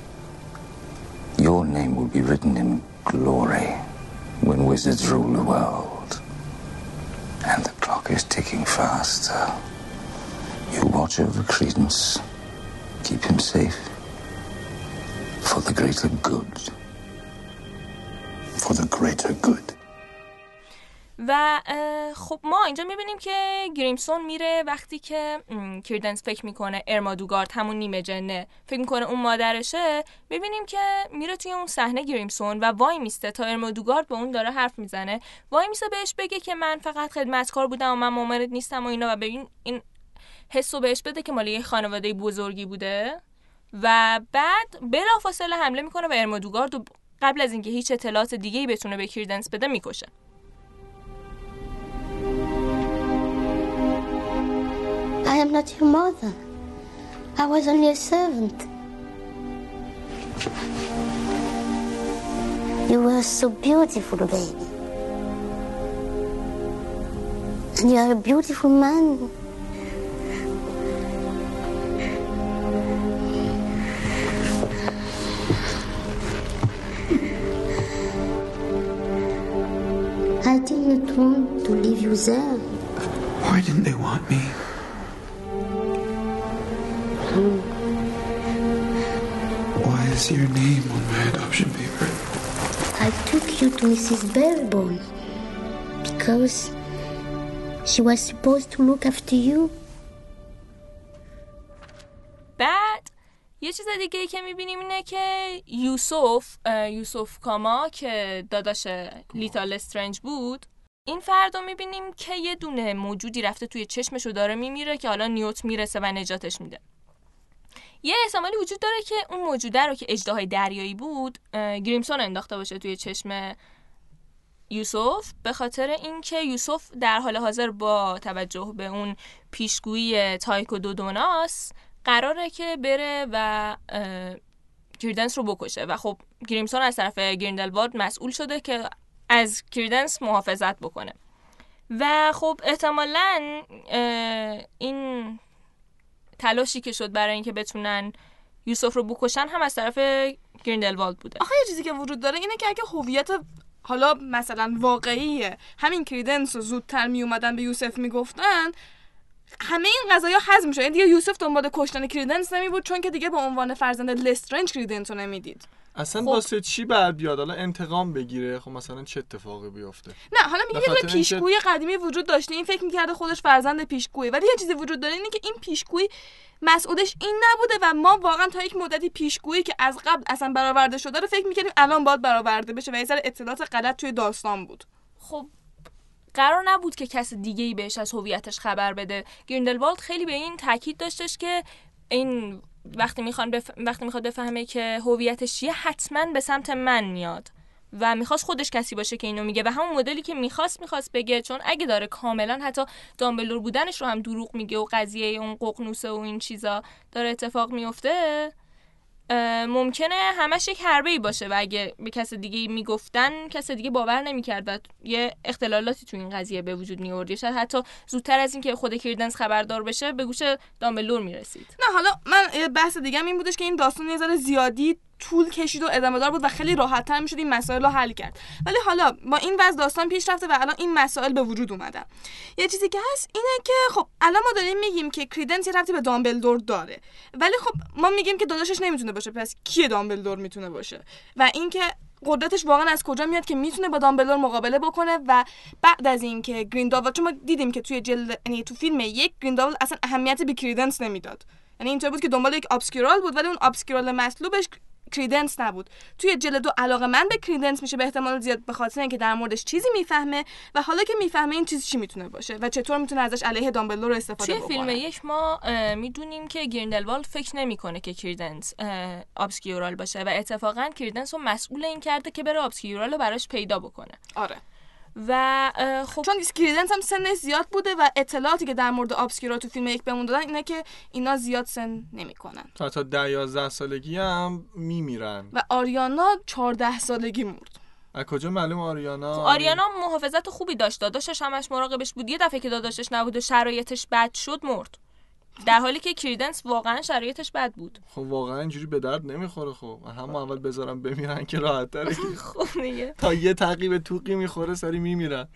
S2: Your name will be written in glory when wizards rule the world. And the clock is ticking faster. You watch over Credence. Keep him safe. For the greater good.
S11: For the greater good.
S10: و خب ما اینجا می‌بینیم که گریمسون میره وقتی که کریدنس فکر می‌کنه ارمادوگارد همون نیمه جنه فکر می‌کنه اون مادرشه می‌بینیم که میره توی اون صحنه گریمسون و وای میسته تا ارمادوگارد با اون داره حرف می‌زنه. وای میسته بهش بگه که من فقط خدمتکار بودم و من مامانت نیستم و اینا و ببین این حس رو بهش بده که مال یه خانواده بزرگی بوده. و بعد بلافاصله حمله می‌کنه و ارمادوگارد قبل از اینکه هیچ اطلاعات دیگه ای بتونه به کریدنس بده می‌کشه.
S13: I am not your mother. I was only a servant. You were so beautiful, baby. And you are a beautiful man. I did not want to leave you there.
S11: Why didn't they want me? Why is your name on my adoption paper?
S13: I took you to Mrs. Barebone because she was supposed to look after you.
S10: بعد یه چیز دیگه ای که می‌بینیم اینه که یوسف یوسف کاما که داداش لیتال استرنج بود این فرد رو می‌بینیم که یه دونه موجودی رفته توی چشمش و داره میمیره که حالا نیوت می‌رسه و نجاتش میده یه احتمالی وجود داره که اون موجوده رو که اجدهای دریایی بود گریمسون انداخته باشه توی چشم یوسف. به خاطر اینکه یوسف در حال حاضر با توجه به اون پیشگویی تایکو دودوناس قراره که بره و کریدنس رو بکشه. و خب گریمسون از طرف گریندلوالد مسئول شده که از کریدنس محافظت بکنه. و خب احتمالا این تلاشی که شد برای اینکه بتونن یوسف رو بکشن هم از طرف گریندلوالد بوده.
S8: آخه یه چیزی که وجود داره اینه که اگه هویت حالا مثلا واقعیه همین کریدنس رو زودتر می اومدن به یوسف می‌گفتن همه این قضايا حذف میشه یعنی دیگه یوسف دنبال کشتن کریدنس نمی بود چون که دیگه به عنوان فرزند لسترنج کریدنس رو نمی‌دید.
S9: اصلا
S8: خب.
S9: واسه چی بعد بیاد؟ حالا انتقام بگیره. خب مثلا چه اتفاقی بیفته؟
S8: نه حالا میگه یه پیشگویی قدیمی وجود داشته. این فکر می‌کرده خودش فرزند پیشگویی. ولی یه چیزی وجود داره اینه که این پیشگویی مسئولش این نبوده و ما واقعا تا یک مدتی پیشگویی که از قبل اصلا برآورده شده رو فکر می‌کردیم الان باید برآورده بشه و یه سر اطلاعات غلط توی داستان بود.
S10: خب قرار نبود که کس دیگه ای بهش از هویتش خبر بده. گریندلوالد خیلی به این تاکید داشتش که این وقتی می‌خوان بف... وقتی می‌خواد بفهمه که هویتش چیه حتما به سمت من میاد و می‌خواست خودش کسی باشه که اینو میگه و همون مدلی که می‌خواست می‌خواست بگه چون اگه داره کاملا حتی دامبلور بودنش رو هم دروغ میگه و قضیه اون ققنوسه و این چیزا داره اتفاق میفته ممکنه همش یک حربه ای باشه و اگه به کس دیگه می‌گفتن کس دیگه باور نمی‌کرد و یه اختلالاتی تو این قضیه به وجود یا شاید حتی زودتر از اینکه خود کریدنس خبردار بشه به گوش دامبلور می‌رسید.
S8: نه حالا من بحث دیگه این بودش که این داستان یه زیادی طول کشید و ادامه دار بود و خیلی راحت تر می‌شد این مسائل رو حل کرد. ولی حالا با این وضع داستان پیش رفته و الان این مسائل به وجود اومدن یه چیزی که هست اینه که خب الان ما داریم میگیم که کریدنس ربطی به دامبلدور داره. ولی خب ما میگیم که داداشش نمی‌تونه باشه پس کی دامبلدور می‌تونه باشه؟ و اینکه قدرتش واقعا از کجا میاد که می‌تونه با دامبلدور مقابله بکنه و بعد از اینکه گرینداول چون ما دیدیم که توی جلد یعنی تو فیلم یک گرینداول اصلا اهمیت به کریدنس نمی‌داد. یعنی اینطور بود که دنبال یک ابسکیرال بود ولی اون ابسکیرال مطلوبش کریدنس نبود. توی جلد دو علاقه من به کریدنس میشه به احتمال زیاد به خاطر اینکه در موردش چیزی می‌فهمه و حالا که می‌فهمه این چیز چی می‌تونه باشه و چطور می‌تونه ازش علیه دامبلدور استفاده
S10: توی
S8: بکنه.
S10: فیلم یک ما می‌دونیم که گریندلوالد فکر نمی‌کنه که کریدنس Obscurial باشه و اتفاقا کریدنس رو مسئول این کرده که بره Obscurial رو براش پیدا بکنه.
S8: آره.
S10: و خب
S8: چون کریدنس هم سنش زیاد بوده و اطلاعاتی که در مورد آبسکیرا تو فیلم یک بهمون دادن اینه که اینا زیاد سن نمی‌کنن.
S9: تا تا ده یازده سالگی هم میمیرن.
S8: و آریانا 14 سالگی مرد.
S9: از کجا معلوم آریانا؟
S10: آریانا محافظت خوبی داشت. داداشش همش مراقبش بود. یه دفعه که داداشش نبود و شرایطش بد شد مرد. در حالی که کریدنس واقعا شرایطش بد بود.
S9: خب واقعا اینجوری به درد نمی‌خوره. خب همه اول بذارم بمیرن که راحت تره <laughs>
S10: خب دیگه.
S9: تا یه تعقیب توقی می‌خوره سری میمیرن.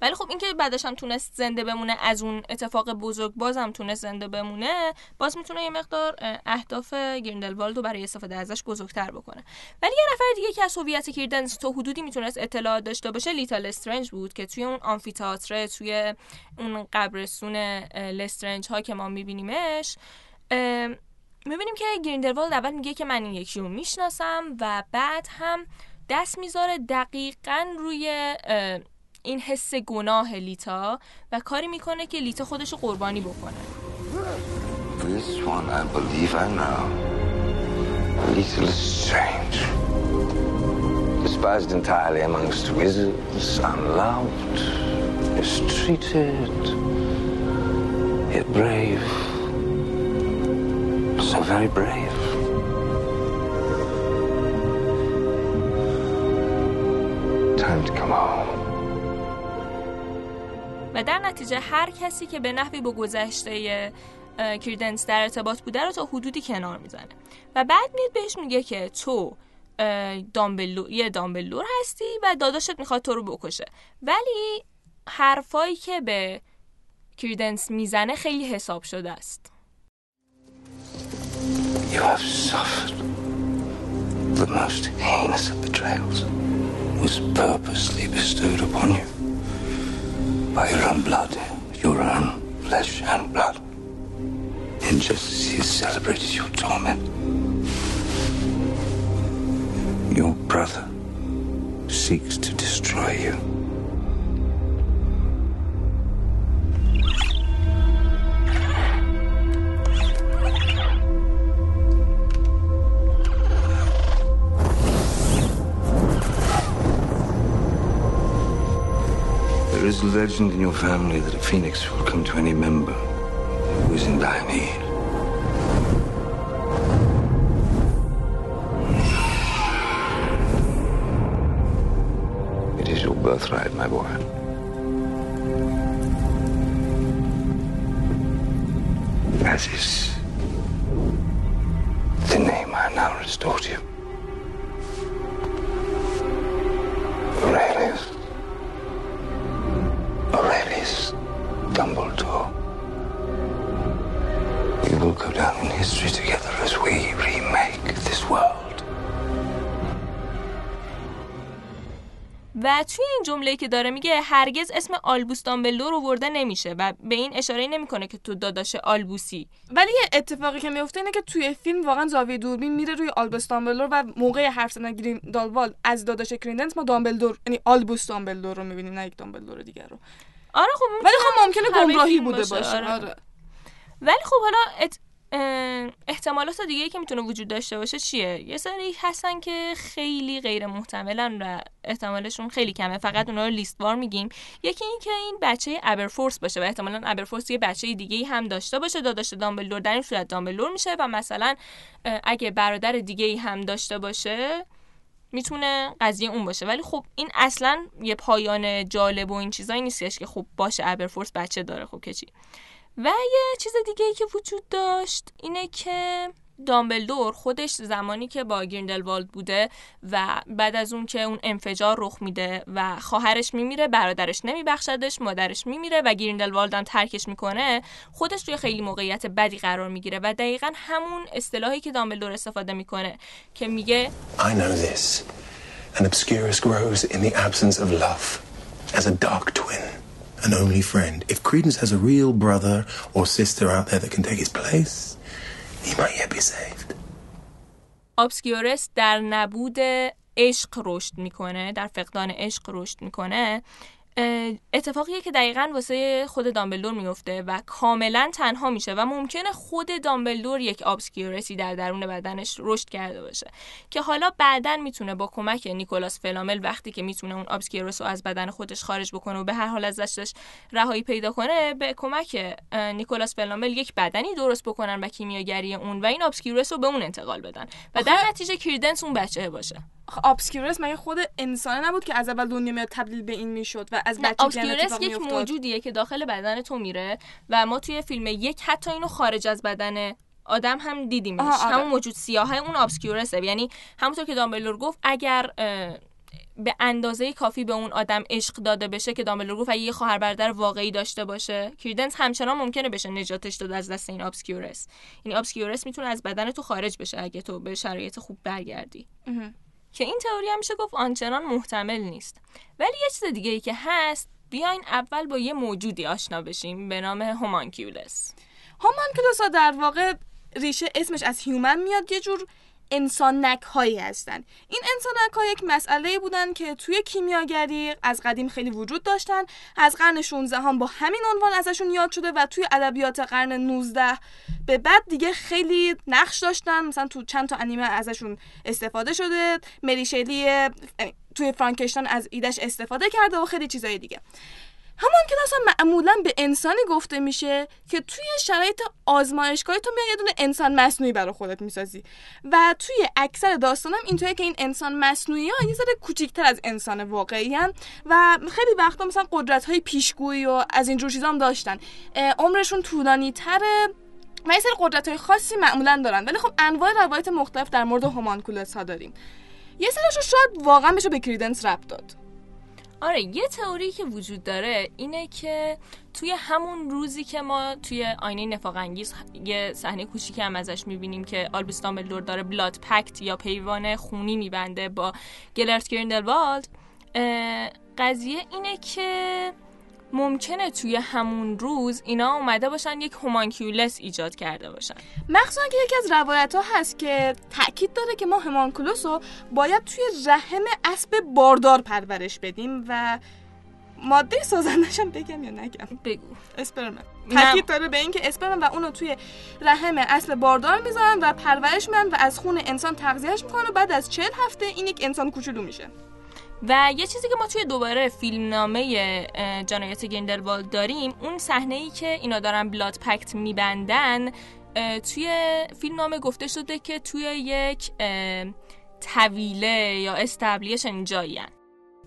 S10: ولی خب اینکه بعدش هم تونست زنده بمونه از اون اتفاق بزرگ بازم تونست زنده بمونه باز می‌تونه یه مقدار اه، اهداف گریندلوالد رو برای استفاده ازش بزرگتر بکنه. ولی یه نفر دیگه که از هویت کریدنس تا حدودی می‌تونست اطلاعات داشته باشه لیتا لسترنج بود که توی اون آمفیتاتره توی اون قبرستون لسترنج ها که ما میبینیمش می‌بینیم که گریندلوالد اول میگه که من این یکی رو می‌شناسم و بعد هم دست می‌ذاره دقیقا روی این حس گناه لیتا و کاری می‌کنه که لیتا خودش رو قربانی بکنه
S2: This one I believe I know. Little strange. Despised entirely amongst wizards, unloved, mistreated, yet brave. So very brave. Time to come home.
S10: و در نتیجه هر کسی که به نحوی با گذشته کریدنس در ارتباط بوده رو تا حدودی کنار می‌زنه و بعد میاد بهش میگه که تو دامبلو یه دامبلور هستی و داداشت می‌خواد تو رو بکشه ولی حرفایی که به کریدنس می‌زنه خیلی حساب شده است
S2: You have suffered the most heinous of betrayals was purposely bestowed upon you by your own blood, your own flesh and blood. Injustice has celebrated your torment. Your brother seeks to destroy you. There is a legend in your family that a phoenix will come to any member who is in dire need. It is your birthright, my boy. As is the name I now restore to you. Aurelius. Aurelius Dumbledore. We will go down in history together as we remake this world.
S10: و توی این جمله که داره میگه هرگز اسم آلبوس دامبلدور آورده نمیشه و به این اشاره نمی‌کنه که تو داداش آلبوسی
S8: ولی یه اتفاقی که میفته اینه که توی فیلم واقعا زاویه دوربین میره روی آلبوس دامبلدور و موقع حرف زدن گریندالوالد از داداش کریدنس ما دامبلدور یعنی آلبوس دامبلدور رو می‌بینیم نه یک دامبلدور دیگر رو
S10: آره خب
S8: ولی خب ممکنه گمراهی بوده باشه
S10: آره.
S8: آره.
S10: ولی خب حالا ات... احتمالات دیگه که می‌تونه وجود داشته باشه چیه یه سری هستن که خیلی غیر محتملن و احتمالشون خیلی کمه فقط اونا رو لیستوار میگیم یکی این که این بچه ابرفورس باشه و احتمالا ابرفورس یه بچه دیگه هم داشته باشه داداش دامبلدور در این صورت دامبلدور میشه و مثلا اگه برادر دیگه هم داشته باشه می‌تونه قضیه اون باشه. ولی خب این اصلا یه پایان جالب و این چیزایی نیستش که خب باشه ابرفورس بچه داره خب که چی. و یه چیز دیگه ای که وجود داشت اینه که دامبلدور خودش زمانی که با گریندلوالد بوده و بعد از اون که اون انفجار رخ میده و خواهرش میمیره برادرش نمیبخشدش مادرش میمیره و گریندلوالد هم ترکش می‌کنه خودش توی خیلی موقعیت بدی قرار می‌گیره و دقیقا همون اصطلاحی که دامبلدور استفاده می‌کنه که میگه
S11: I know this. An obscurus grows in the absence of love, as a dark twin, an only friend. If Credence has a real brother or sister out there that can take his place, he.
S10: Obscurus در نبود عشق رشد می‌کنه در فقدان عشق رشد می‌کنه اتفاقیه که دقیقا واسه خود دامبلدور میفته و کاملا تنها میشه و ممکنه خود دامبلدور یک Obscurus ی در درون بدنش رشد کرده باشه که حالا بعدا می‌تونه با کمک نیکولاس فلامل وقتی که می‌تونه اون Obscurus رو از بدن خودش خارج بکنه و به هر حال ازش رهایی پیدا کنه به کمک نیکولاس فلامل یک بدنی درست بکنن و کیمیاگری اون و این Obscurus رو به اون انتقال بدن و در نتیجه کریدنس اون بچه باشه.
S8: Obscurus مگه خود انسانه نبود که از اول دنیا میاد تبدیل به این می‌شد و از بچگی Obscurus
S10: یک. موجودیه که داخل بدن تو میره و ما توی فیلم یک حتی اینو خارج از بدن آدم هم دیدیمش
S8: آره.
S10: همون موجود سیاه اون Obscurus ه یعنی همونطور که دامبلدور گفت اگر به اندازه کافی به اون آدم عشق داده بشه که دامبلدور گفت اگه یه خواهر برادر واقعی داشته باشه کریدنس همچنان ممکنه بشه نجاتش داد از دست این Obscurus یعنی Obscurus می‌تونه از بدن تو خارج بشه اگه تو به شرایط خوب برگردی. که این تئوری هم میشه گفت آنچنان محتمل نیست. ولی یه چیز دیگه ای که هست بیاین اول با یه موجودی آشنا بشیم به نام homunculus.
S8: homunculus ها در واقع ریشه اسمش از human میاد یه جور انسانک هایی هستن این انسانک ها یک مسئله بودن که توی کیمیاگری از قدیم خیلی وجود داشتن از قرن 16 هم با همین عنوان ازشون یاد شده و توی ادبیات قرن 19 به بعد دیگه خیلی نقش داشتن. مثلا تو چند تا انیمه ازشون استفاده شده. مری شلی یعنی توی فرانکشتان از ایدش استفاده کرده و خیلی چیزای دیگه. همان کلاس هم معمولا به انسانی گفته میشه که توی شرایط آزمایشگاهی تو میای یه دونه انسان مصنوعی برای خودت می‌سازی. و توی اکثر داستانم اینطوریه که این انسان مصنوعی ها یه ذره کوچیکتر از انسان واقعی هن و خیلی وقتا مثلا قدرت های پیشگویی و از اینجور چیزا هم داشتن. عمرشون طولانی تره و یه سری قدرت های خاصی معمولا دارن. ولی خب انواع روایت مختلف در مورد هومانکولس ها داریم. یه سریشو شاید واقعا بشه به کریدنس ربط داد.
S10: آره یه تئوری که وجود داره اینه که توی همون روزی که ما توی آینه نفاق انگیز یه صحنه کوچیکی هم ازش می‌بینیم که آلبوس دامبلدور داره بلاد پکت یا پیوان خونی میبنده با گلرت گریندلوالد قضیه اینه که ممکنه توی همون روز اینا اومده باشن یک هومانکیولس ایجاد کرده باشن.
S8: مخصوصا که یکی از روایت ها هست که تاکید داره که ما همانکولوس رو باید توی رحم اسب باردار پرورش بدیم و ماده سازندش هم بگم یا نگم؟
S10: بگو.
S8: اسپرم. تاکید داره به اینکه اسپرم و اونو توی رحم اسب باردار می‌ذارن و پرورش میدن و از خون انسان تغذیهش می‌کنن و بعد از چهل هفته این یک انسان کوچولو میشه.
S10: و یه چیزی که ما توی دوباره فیلمنامه اه، جنایت گریندلوالد داریم اون صحنه ای که اینا دارن blood pact میبندن توی فیلمنامه گفته شده که توی یک طویله یا stable همچین جایی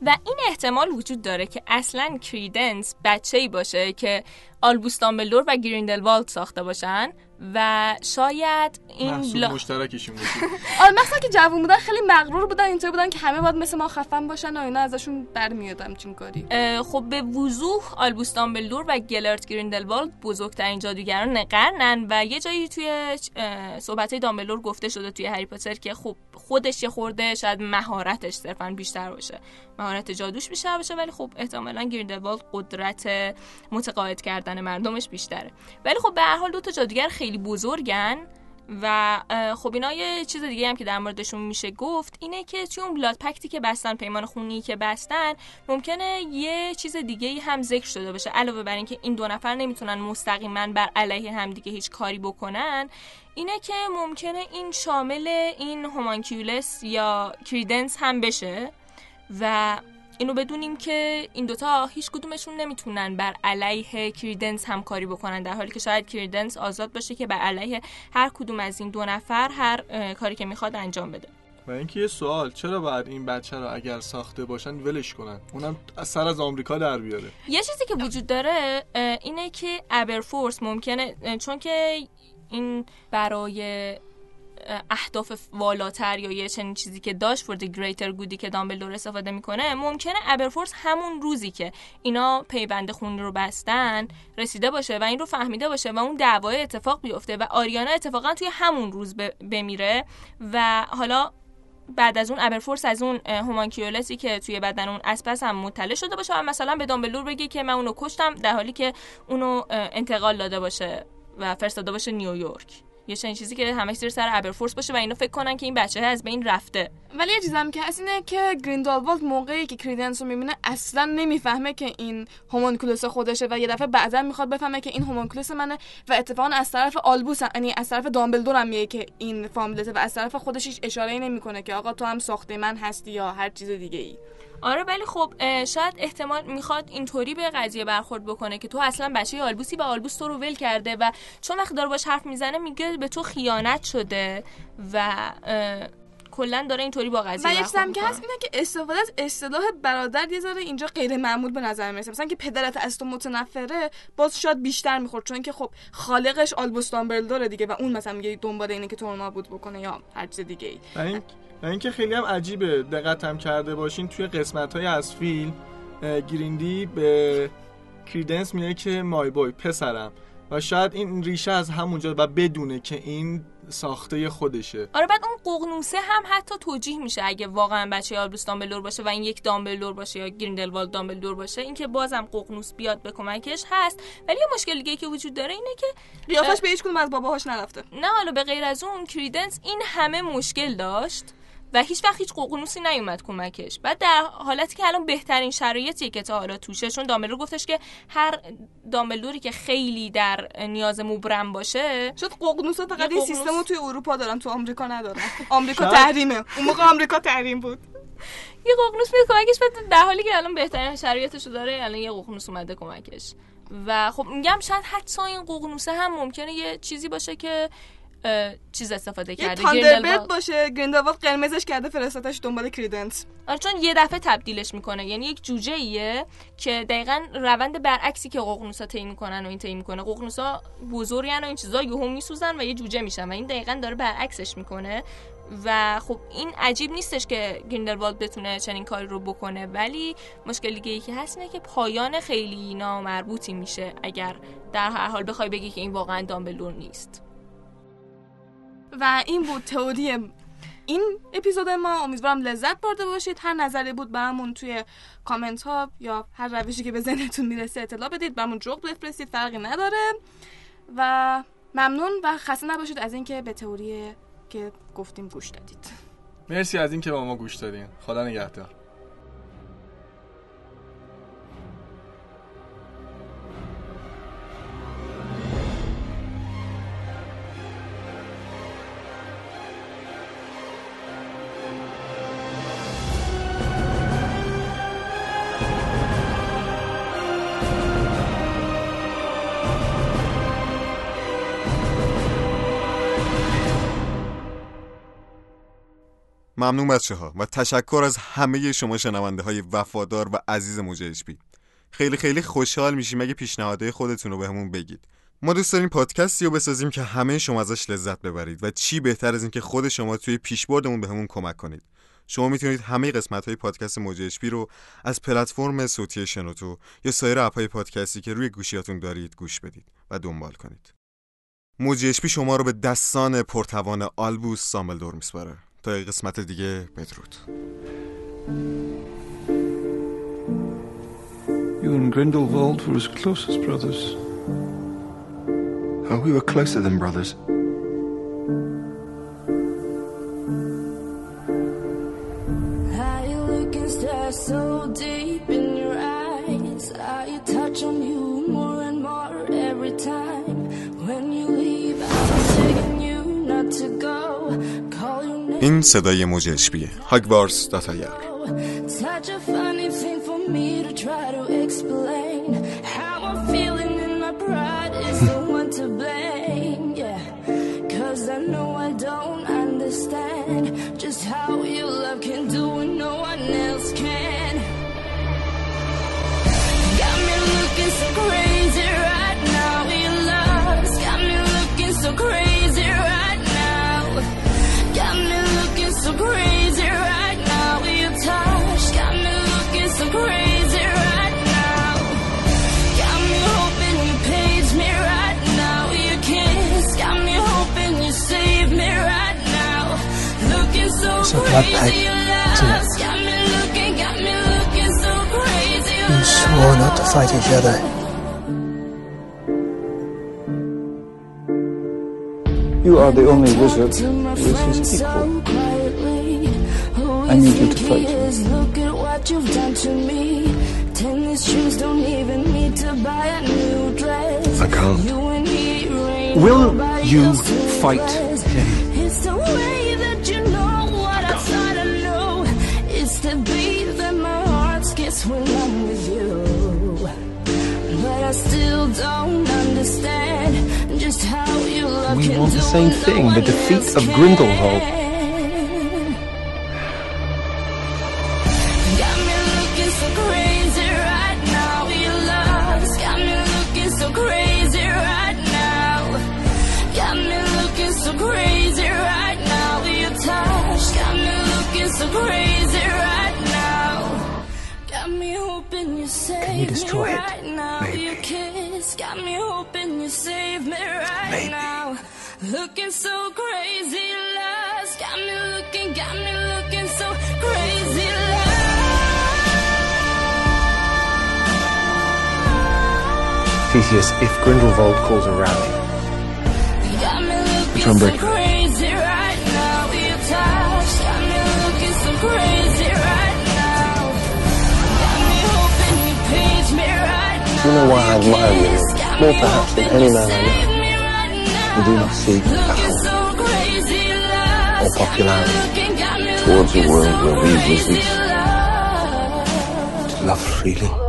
S10: و این احتمال وجود داره که اصلا کریدنس بچه ای باشه که آلبوس دامبلدور و گریندلوالد ساخته باشن. و شاید این
S9: محصول
S10: بلا...
S9: مشترکشون
S8: آره <laughs> مثلا که جوون بودن خیلی مغرور بودن اینطور بودن که همه باید مثل ما خفن باشن و اینا ازشون برمیاد همچین کاری.
S10: خب به وضوح آلبوس دامبلدور و گلرت گریندلوالد بزرگترین جادوگران قرنن و یه جایی توی صحبت دامبلدور گفته شده توی هری پاتر که خب خودش یه خورده شاید مهارتش صرفا بیشتر باشه. مهارت جادوش بیشتر باشه ولی خب احتمالا گریندلوالد قدرت متقاعد کردن مردمش بیشتره. ولی خب به هر حال دو تا جادوگر خیلی بزرگن. و خب اینا یه چیز دیگه هم که در موردشون میشه گفت اینه که توی اون بلاد پکتی که بستن پیمان خونی که بستن ممکنه یه چیز دیگه هم ذکر شده باشه. علاوه بر اینکه این دو نفر نمی‌تونن مستقیما بر علیه همدیگه هیچ کاری بکنن اینه که ممکنه این شامل این هومانکیولس یا کریدنس هم بشه و اینو بدونیم که این دوتا هیچ کدومشون نمی‌تونن بر علیه کریدنس هم کاری بکنن در حالی که شاید کریدنس آزاد باشه که بر علیه هر کدوم از این دو نفر هر کاری که می‌خواد انجام بده.
S9: و اینکه یه سوال چرا باید این بچه رو اگر ساخته باشن ولش کنن؟ اونم از سر از آمریکا در بیاره.
S10: یه چیزی که وجود داره اینه که ابرفورس ممکنه چون که این برای اهداف والاتر یا یه چنین چیزی که داشت فور گریتر گودی که دامبلدور استفاده می‌کنه ممکنه ابرفورس همون روزی که اینا پیوند خونی رو بستن رسیده باشه و این رو فهمیده باشه و اون دعوای اتفاق بیفته و آریانا اتفاقا توی همون روز بمیره و حالا بعد از اون ابرفورس از اون هومانکیولسی که توی بدن اون اسپس هم مطلع شده باشه و مثلا به دامبلور بگه که من اونو کشتم در حالی که اونو انتقال داده باشه و فرستاده باشه نیویورک. یه چنین چیزی که همش زیر سر ابرفورس باشه و اینا فکر کنن که این بچه از بین رفته.
S8: ولی یه چیزم که هست اینه که گریندالوالد موقعی که کریدنس رو می‌بینه اصلا نمی‌فهمه که این هومونکولوس خودشه و یه دفعه بعدا می‌خواد بفهمه که این هومونکولوس منه و اتفاقا از طرف آلبوس یعنی از طرف دامبلدور هم که این فامیلته و از طرف خودش هیچ اشاره ای نمی‌کنه که آقا تو هم ساخته من هستی یا هر چیز دیگه ای
S10: آره ولی خب شاید احتمال می‌خواد اینطوری به قضیه برخورد بکنه که تو اصلا بچه آلبوسی و آلبوس تو رو ول کرده و چون وقتی داره باش حرف می‌زنه میگه به تو خیانت شده و کلا داره اینطوری با قضیه
S8: و یه که. هست اینه که استفاده از اصطلاح برادر یه ذره اینجا غیر معمول به نظر می‌رسه. مثلا که پدرت از تو متنفره باز شاید بیشتر می‌خورد. چون که خب خالقش آلبوس دامبلدوره دیگه و اون مثلا میگه دنبال اینه که تو رو نابود بکنه یا هر چیز دیگه ای
S9: و این و اینکه خیلی هم عجیبه. دقت هم کرده باشین توی قسمت های از فیلم گریندی به کریدنس میگه که مای بوی پسرم. و شاید این ریشه از همونجا و بدونه که این ساخته خودشه.
S10: آره بعد اون ققنوسه هم حتی توجیه میشه اگه واقعا بچه آلبوس دامبلدور باشه و این یک دامبلدور باشه یا گریندلوالد دامبلدور باشه اینکه بازم ققنوس بیاد به کمکش هست. ولی یه مشکل دیگه که وجود داره اینه که
S8: قیافش به هیچ کدوم از باباهاش نرفته.
S10: نه حالا به غیر از اون کریدنس این همه مشکل داشت. و هیچ وقت هیچ ققنوسی نیومد کمکش. بعد در حالتی که الان بهترین شرایطی که تا حالا توشه چون دامبلدور گفتش که هر دامبلدوری که خیلی در نیاز مبرم باشه
S8: شد ققنوسا فقط
S10: یه
S8: این
S10: ققنوس-
S8: سیستم رو توی اروپا دارن تو آمریکا ندارن. <laughs> آمریکا
S9: شاید-
S8: تحریمه. اون موقع آمریکا تحریم بود.
S10: یه ققنوس میاد کمکش بعد در حالی که الان بهترین شرایطش رو داره الان یه ققنوس اومده کمکش. و خب میگم شاید حتی این ققنوسه هم ممکنه یه چیزی باشه که چیز استفاده
S8: یه
S10: کرده
S8: تاندربرد. باشه گریندلوالد قرمزش کرده فرستادش دنبال کریدنس.
S10: آره چون یه دفعه تبدیلش می‌کنه. یعنی یک جوجه ایه که دقیقا روند برعکسی که ققنوسا طی می‌کنن و این طی می‌کنه. ققنوسا بزرگن و این چیزا یهو میسوزن و یه جوجه میشن و این دقیقا داره برعکسش می‌کنه. و خب این عجیب نیستش که گریندلوالد بتونه چنین کاری رو بکنه. ولی مشکل دیگه ای که هست اینه که پایان خیلی نامربوطی میشه اگر در هر حال بخوای بگی که این واقعا دامبلدور نیست.
S8: و این بود تئوری این اپیزود ما. امیدوارم لذت برده باشید. هر نظری بود برامون توی کامنت ها یا هر روشی که به ذهنتون می‌رسه اطلاع بدید. برامون جوق بفرستید فرقی نداره. و ممنون و خسته نباشید از اینکه به تئوری که گفتیم گوش دادید.
S9: مرسی از اینکه با ما گوش دادین. خدا نگهدار.
S4: ممنون بچه ها و تشکر از همه شما شنونده های وفادار و عزیز موج اچ پی. خیلی خیلی خوشحال میشیم اگه پیشنهادهای خودتون رو بهمون بگید. ما دوست داریم پادکستی رو بسازیم که همه شما ازش لذت ببرید و چی بهتر از اینکه خود شما توی پیشبردمون بهمون کمک کنید. شما می‌تونید همه قسمت های پادکست موج اچ رو از پلتفرم صوتی شنوتو یا سایر اپ های پادکستی که روی گوشیاتون دارید گوش بدید و دنبال کنید. موج شما رو به دستان پرتوان آلبوس سامبلدور میسپاره. تا قسمت دیگه بدرود
S14: You and Grindelwald were as close as brothers.
S11: Oh, we were closer than brothers.
S5: So deep in your eyes. Touch on you more and more every time.
S4: این صدای موج اشبیه هاگوارس داتایر
S5: got back to
S15: we swore not to fight each other.
S14: You are the only wizard with his equal. I need you to fight.
S5: Look at what you've done to me. Tennis shoes don't even need to buy a new dress.
S11: I can't.
S16: Will you fight him? We want the same thing, the defeat of Grindelwald.
S5: got me hoping you save me right Maybe. now. Looking so crazy. Got me looking, got me looking so crazy.
S16: Theseus, if Grindelwald calls a rally, which one break?
S5: You
S12: know why I admire you more perhaps than any man I know, you do not seek power or popularity
S2: towards a world where we
S5: resist
S12: to love freely.